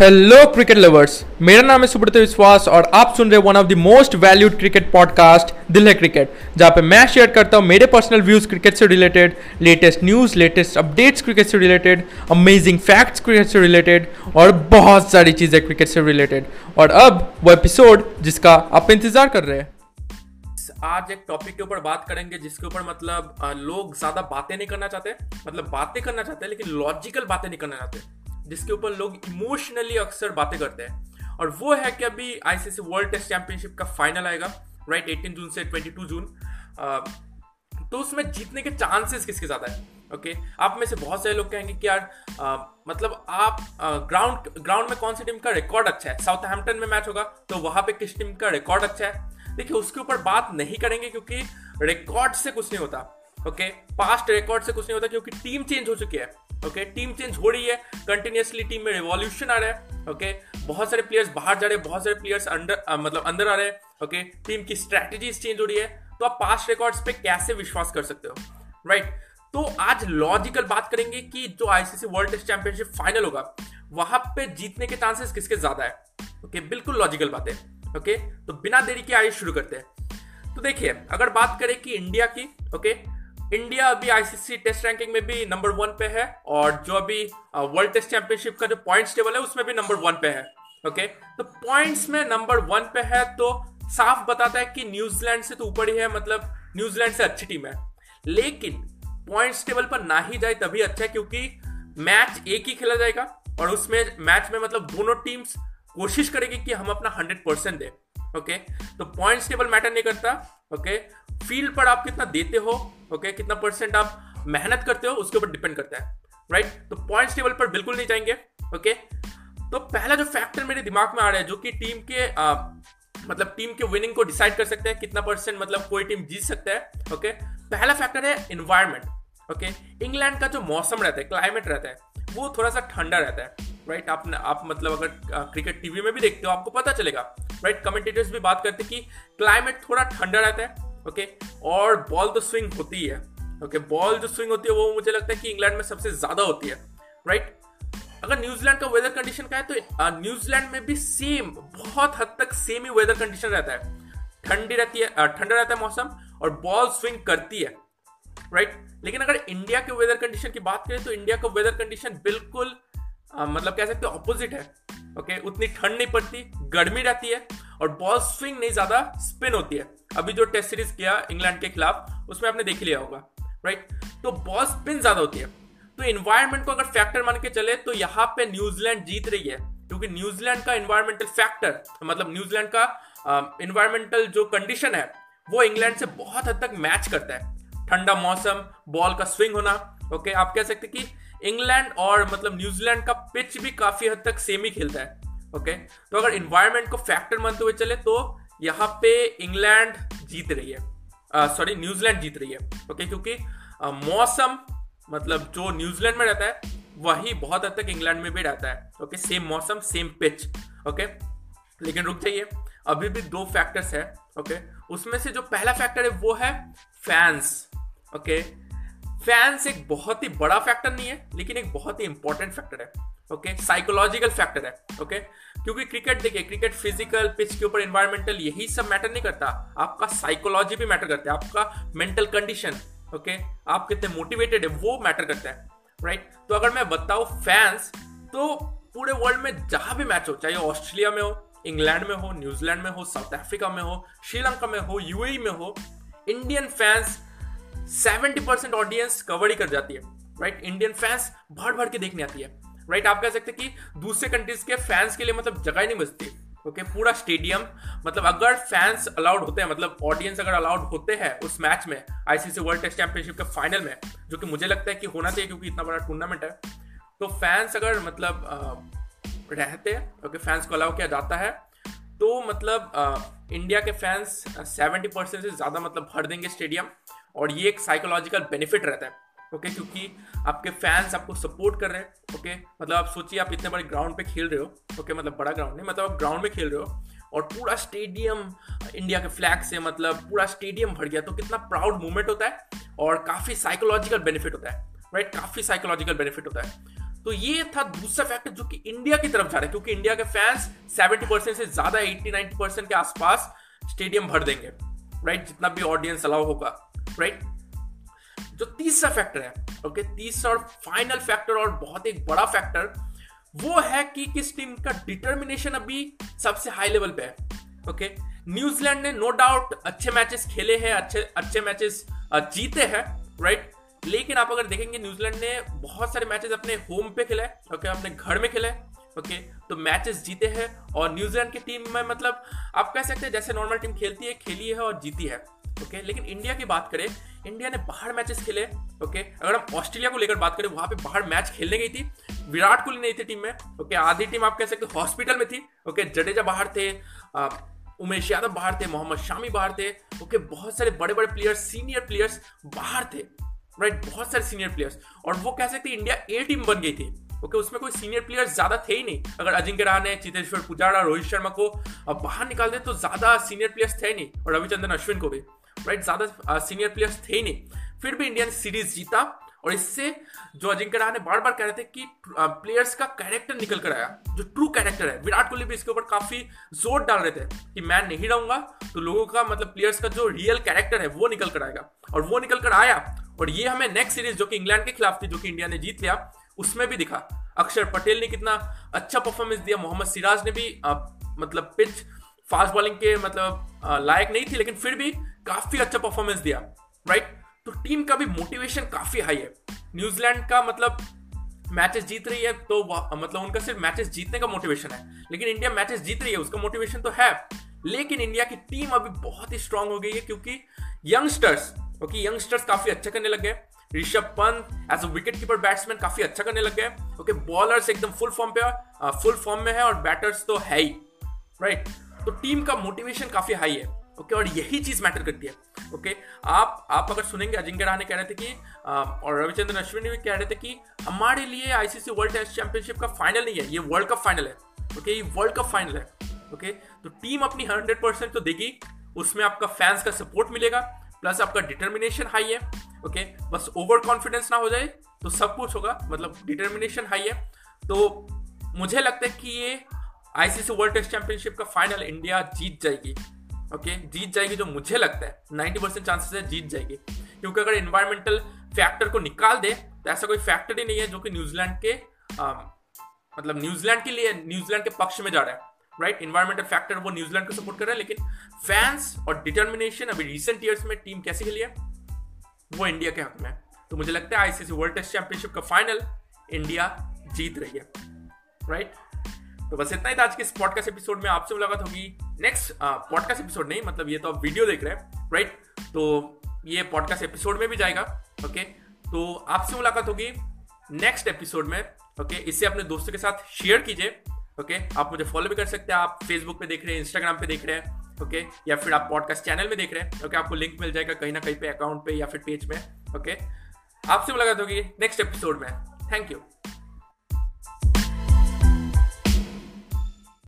Hello cricket lovers मेरा नाम है सुब्रत विश्वास और आप सुन रहे one of the most valued cricket podcast Dil Hai Cricket जहाँ पे मैं शेयर करता हूँ मेरे पर्सनल व्यूज़ क्रिकेट से related latest news latest updates cricket से रिलेटेड अमेजिंग फैक्ट्स क्रिकेट से रिलेटेड और बहुत सारी चीज़ें क्रिकेट से रिलेटेड और अब वो एपिसोड जिसका आप इंतज़ार कर रहे हैं। आज एक टॉपिक के ऊपर बात करेंगे जिसके ऊपर मतलब लोग ज़्यादा बातें नहीं करना चाहते मतलब बातें करना चाहते हैं, लेकिन लॉजिकल बातें नहीं करना चाहते। जिसके ऊपर लोग इमोशनली अक्सर बातें करते हैं। और वो है कि अभी आईसीसी वर्ल्ड टेस्ट चैंपियनशिप का फाइनल आएगा राइट 18 जून से 22 जून। तो उसमें जीतने के चांसेस किसके ज़्यादा है? Okay okay? आप में से बहुत सारे लोग कहेंगे कि यार आ, मतलब आप ग्राउंड ग्राउंड में कौन सी टीम का रिकॉर्ड अच्छा है? साउथ हैम्पटन में मैच होगा तो वहाँ पे किस टीम का रिकॉर्ड अच्छा है? देखिए उसके ऊपर बात नहीं करेंगे क्योंकि रिकॉर्ड से कुछ नहीं होता। ओके पास्ट रिकॉर्ड से कुछ नहीं होता क्योंकि टीम चेंज हो चुकी है। ओके टीम चेंज हो रही है। कंटिन्यूसली टीम में रिवॉल्यूशन आ रहा है। ओके बहुत सारे प्लेयर्स बाहर जा रहे हैं। बहुत सारे प्लेयर्स अंडर मतलब अंदर आ रहे हैं। ओके टीम की स्ट्रैटेजीज चेंज हो रही है। तो आप पास्ट रिकॉर्ड्स पे कैसे विश्वास कर सकते हो? राइट तो आज लॉजिकल बात करेंगे कि जो ICC world test championship final होगा, वहाँ पे जीतने के चांसेस किसके ज़्यादा है? ओके बिल्कुल लॉजिकल बात है। ओके तो बिना देरी के आइए शुरू करते हैं। तो देखिए, अगर बात करें कि इंडिया की ओके इंडिया अभी आईसीसी टेस्ट रैंकिंग में भी नंबर वन पे है और जो अभी वर्ल्ड टेस्ट चैंपियनशिप का जो पॉइंट्स टेबल है उसमें भी नंबर वन पे है ओके तो पॉइंट्स में नंबर वन पे है तो साफ़ बताता है कि न्यूजीलैंड से तो ऊपर ही है मतलब न्यूजीलैंड से अच्छी टीम है। लेकिन पॉइंट्स टेबल पर ना ही जाए तभी अच्छा है क्योंकि मैच एक ही खेला जाएगा और उसमें मैच में मतलब दोनों टीम्स कोशिश करेगी कि हम अपना हंड्रेड परसेंट दें ओके तो पॉइंट्स टेबल मैटर नहीं करता ओके फ़ील्ड पर आप कितना देते हो ओके कितना परसेंट आप मेहनत करते हो उसके ऊपर डिपेंड करता है राइट तो पॉइंट्स टेबल पर बिल्कुल नहीं जाएँगे ओके तो पहला जो फैक्टर मेरे दिमाग में आ रहा है जो कि टीम के आ, मतलब टीम के विनिंग को डिसाइड कर सकते हैं कितना परसेंट मतलब कोई टीम जीत सकता है ओके पहला फैक्टर है इन्वायरमेंट ओके इंग्लैंड का जो मौसम रहता है क्लाइमेट रहता है वो थोड़ा सा ठंडा रहता है राइट आप आप मतलब अगर क्रिकेट टीवी में भी देखते हो आपको पता चलेगा राइट कमेंटेटर्स भी बात करते कि क्लाइमेट थोड़ा ठंडा रहता है ओके और बॉल तो स्विंग होती है ओके बॉल जो स्विंग होती है, वो मुझे लगता है कि इंग्लैंड में सबसे ज़्यादा होती है राइट अगर न्यूजीलैंड का वेदर कंडीशन का है तो न्यूजीलैंड में भी सेम बहुत हद तक सेम ही वेदर कंडीशन रहता है। ठंडी रहती है ठंडा रहता है मौसम, और बॉल स्विंग करती है राइट लेकिन अगर इंडिया के वेदर कंडीशन की बात करें तो इंडिया का वेदर कंडीशन बिल्कुल मतलब कह सकते ऑपोजिट है ओके उतनी ठंड नहीं पड़ती, गर्मी रहती है और बॉल स्विंग नहीं ज़्यादा स्पिन होती है। अभी जो टेस्ट सीरीज़ किया इंग्लैंड के खिलाफ, उसमें आपने देख लिया होगा राइट तो बॉल स्पिन ज़्यादा होती है। तो इन्वायरमेंट को अगर फैक्टर मान के चले तो यहाँ पे न्यूजीलैंड जीत रही है, क्योंकि न्यूजीलैंड का इन्वायरमेंटल फैक्टर मतलब न्यूजीलैंड का इन्वायरमेंटल जो कंडीशन है, वो इंग्लैंड से बहुत हद तक मैच करता है। ठंडा मौसम बॉल का स्विंग होना ओके आप कह सकते कि इंग्लैंड और मतलब न्यूजीलैंड का पिच भी काफ़ी हद तक सेम ही खेलता है। ओके? तो अगर इन्वायरमेंट को फैक्टर मानते हुए चले तो यहाँ पे इंग्लैंड जीत रही है। सॉरी न्यूजीलैंड जीत रही है। ओके? क्योंकि मौसम मतलब जो न्यूजीलैंड में रहता है, वही बहुत हद तक इंग्लैंड में भी रहता है। ओके? सेम मौसम सेम पिच ओके? लेकिन रुक जाइए, अभी भी दो फैक्टर्स है। ओके? उसमें से जो पहला फैक्टर है, वो है फैंस ओके? फैंस एक बहुत ही बड़ा फैक्टर नहीं है, लेकिन एक बहुत ही इंपॉर्टेंट फैक्टर है। ओके साइकोलॉजिकल फैक्टर है ओके क्योंकि क्रिकेट देखिए क्रिकेट फ़िज़िकल पिच के ऊपर एनवायरमेंटल यही सब मैटर नहीं करता। आपका साइकोलॉजी भी मैटर करता है, आपका मेंटल कंडीशन ओके आप कितने मोटिवेटेड है, वो मैटर करता है राइट तो अगर मैं बताऊँ फैंस तो पूरे वर्ल्ड में जहाँ भी मैच हो, चाहे ऑस्ट्रेलिया में हो इंग्लैंड में हो न्यूजीलैंड में हो साउथ अफ्रीका में हो श्रीलंका में हो यूएई में हो Indian fans seventy percent audience cover ही कर जाती है राइट इंडियन फैंस भर भर के देखने आती है। राइट आप कह सकते कि दूसरे कंट्रीज़ के फैंस के लिए मतलब जगह ही नहीं बचती। ओके okay, पूरा स्टेडियम मतलब अगर फैंस अलाउड होते हैं मतलब ऑडियंस अगर अलाउड होते हैं उस मैच में आईसीसी वर्ल्ड टेस्ट चैंपियनशिप के फाइनल में जो कि मुझे लगता है कि होना चाहिए क्योंकि इतना बड़ा टूर्नामेंट है तो फैंस अगर मतलब रहते हैं ओके फैंस को अलाउ किया जाता है तो मतलब इंडिया के फैंस सेवेंटी परसेंट से ज़्यादा मतलब भर देंगे स्टेडियम और ये एक साइकोलॉजिकल बेनिफिट रहता है। ओके? क्योंकि आपके फैंस आपको सपोर्ट कर रहे हैं, ओके? मतलब आप सोचिए, आप इतने बड़े ग्राउंड पे खेल रहे हो, ओके? मतलब बड़ा ग्राउंड नहीं मतलब आप ग्राउंड में खेल रहे हो और पूरा स्टेडियम इंडिया के फ्लैग से मतलब पूरा स्टेडियम भर गया तो कितना प्राउड मूवमेंट होता है और काफ़ी साइकोलॉजिकल बेनिफिट होता है राइट काफ़ी साइकोलॉजिकल बेनिफिट होता है। तो ये था दूसरा फैक्टर जो कि इंडिया की तरफ़ जा रहा है, क्योंकि इंडिया के फैंस 70 परसेंट से ज़्यादा 80 90 परसेंट के आसपास स्टेडियम भर देंगे राइट जितना भी ऑडियंस अलाउ होगा राइट जो तीसरा फैक्टर है ओके तीसरा और फाइनल फैक्टर और बहुत एक बड़ा फैक्टर वो है कि किस टीम का डिटर्मिनेशन अभी सबसे हाई लेवल पे है ओके न्यूजीलैंड ने नो डाउट अच्छे मैचेस खेले हैं, अच्छे अच्छे मैचेस जीते हैं राइट लेकिन आप अगर देखेंगे न्यूजीलैंड ने बहुत सारे मैचेस अपने होम पे खेले ओके अपने घर में खेले ओके तो मैचेस जीते हैं और न्यूजीलैंड की टीम में मतलब आप कह सकते हैं, जैसे नॉर्मल टीम खेलती है, खेली है और जीती है ओके लेकिन इंडिया की बात करें इंडिया ने बाहर मैचेस खेले ओके अगर हम ऑस्ट्रेलिया को लेकर बात करें, वहाँ पे बाहर मैच खेलने गई थी। विराट कोहली नहीं थी टीम में ओके आधी टीम आप कह सकते हॉस्पिटल में थी ओके जडेजा बाहर थे उमेश यादव बाहर थे, मोहम्मद शामी बाहर थे ओके बहुत सारे बड़े बड़े प्लेयर्स सीनियर प्लेयर्स बाहर थे राइट बहुत सारे सीनियर प्लेयर्स और वो कह सकते इंडिया ए टीम बन गई थी ओके उसमें कोई सीनियर प्लेयर्स ज़्यादा थे ही नहीं। अगर अजिंक्य रहाणे, चितेश्वर पुजारा, रोहित शर्मा को बाहर निकाल दे तो ज़्यादा सीनियर प्लेयर्स थे नहीं, और रविचंद्रन अश्विन को भी। राइट ज़्यादा सीनियर प्लेयर्स थे ही नहीं। फिर भी इंडिया ने सीरीज़ जीता और इससे जो अजिंक्य रहाणे बार बार कह रहे थे कि प्लेयर्स का कैरेक्टर निकल कर आया जो ट्रू कैरेक्टर है। विराट कोहली भी इसके ऊपर काफ़ी ज़ोर डाल रहे थे कि मैं नहीं रहूँगा तो लोगों का मतलब प्लेयर्स का जो रियल कैरेक्टर है वो निकल कर आएगा। और वो निकल कर आया और ये हमें नेक्स्ट सीरीज़ जो कि इंग्लैंड के खिलाफ थी जो कि इंडिया ने जीत लिया उसमें भी दिखा। अक्षर पटेल ने कितना अच्छा परफॉर्मेंस दिया मोहम्मद सिराज ने भी आ, मतलब पिच फास्ट बॉलिंग के मतलब लायक नहीं थी लेकिन फिर भी काफ़ी अच्छा परफॉर्मेंस दिया राइट तो टीम का भी मोटिवेशन काफ़ी हाई है। न्यूजीलैंड का मतलब मैचेस जीत रही है तो मतलब उनका सिर्फ़ मैचेस जीतने का मोटिवेशन है। लेकिन इंडिया मैचेस जीत रही है, उसका मोटिवेशन तो है। लेकिन इंडिया की टीम अभी बहुत ही स्ट्रांग हो गई है, क्योंकि यंगस्टर्स ओके यंगस्टर्स काफ़ी अच्छा करने लग गए। Rishabh Pant as a wicket keeper batsman काफ़ी अच्छा करने लग गए। ओके बॉलर्स एकदम फुल फॉर्म पे फुल फॉर्म में है और बैटर्स तो है ही राइट तो टीम का मोटिवेशन काफ़ी हाई है। ओके, और यही चीज़ मैटर करती है, ओके? आप आप अगर सुनेंगे अजिंक्य रहा कह रहे थे कि और रविचंद्रन अश्विन भी कह रहे थे कि हमारे लिए आईसीसी वर्ल्ड टेस्ट चैंपियनशिप का फाइनल नहीं है, ये वर्ल्ड कप फाइनल है, ओके? ये वर्ल्ड कप फाइनल है, ओके? तो टीम अपनी हंड्रेड परसेंट तो देगी, उसमें आपका फैंस का सपोर्ट मिलेगा प्लस आपका डिटर्मिनेशन हाई है, ओके? बस ओवर कॉन्फिडेंस ना हो जाए तो सब कुछ होगा मतलब डिटर्मिनेशन हाई है। तो मुझे लगता है कि ये आईसीसी वर्ल्ड टेस्ट चैंपियनशिप का फाइनल इंडिया जीत जाएगी। ओके? जीत जाएगी जो मुझे लगता है। 90 परसेंट चांसेस है जीत जाएगी। क्योंकि अगर इन्वायरमेंटल फैक्टर को निकाल दे तो ऐसा कोई फैक्टर ही नहीं है जो कि न्यूजीलैंड के आ, मतलब न्यूजीलैंड के लिए न्यूजीलैंड के पक्ष में जा रहा है। राइट इन्वायरमेंटल फैक्टर वो न्यूजीलैंड को सपोर्ट कर रहा है लेकिन फैंस और डिटर्मिनेशन अभी रिसेंट ईयर्स में टीम कैसे खेली है? वो इंडिया के हक में है। तो मुझे लगता है आईसीसी वर्ल्ड टेस्ट चैंपियनशिप का फाइनल इंडिया जीत रही है। राइट तो बस इतना ही था आज के इस पॉडकास्ट एपिसोड में। आपसे मुलाकात होगी नेक्स्ट पॉडकास्ट एपिसोड नहीं मतलब ये तो आप वीडियो देख रहे हैं राइट तो ये पॉडकास्ट एपिसोड में भी जाएगा ओके तो आपसे मुलाकात होगी नेक्स्ट एपिसोड में ओके इसे अपने दोस्तों के साथ शेयर कीजिए ओके आप मुझे फॉलो भी कर सकते हैं, आप फेसबुक पे देख रहे हैं इंस्टाग्राम पे देख रहे हैं ओके या फिर आप पॉडकास्ट चैनल में देख रहे हैं ओके आपको लिंक मिल जाएगा कहीं ना कहीं पे अकाउंट पे या फिर पेज में ओके आपसे मुलाकात होगी नेक्स्ट एपिसोड में। Thank you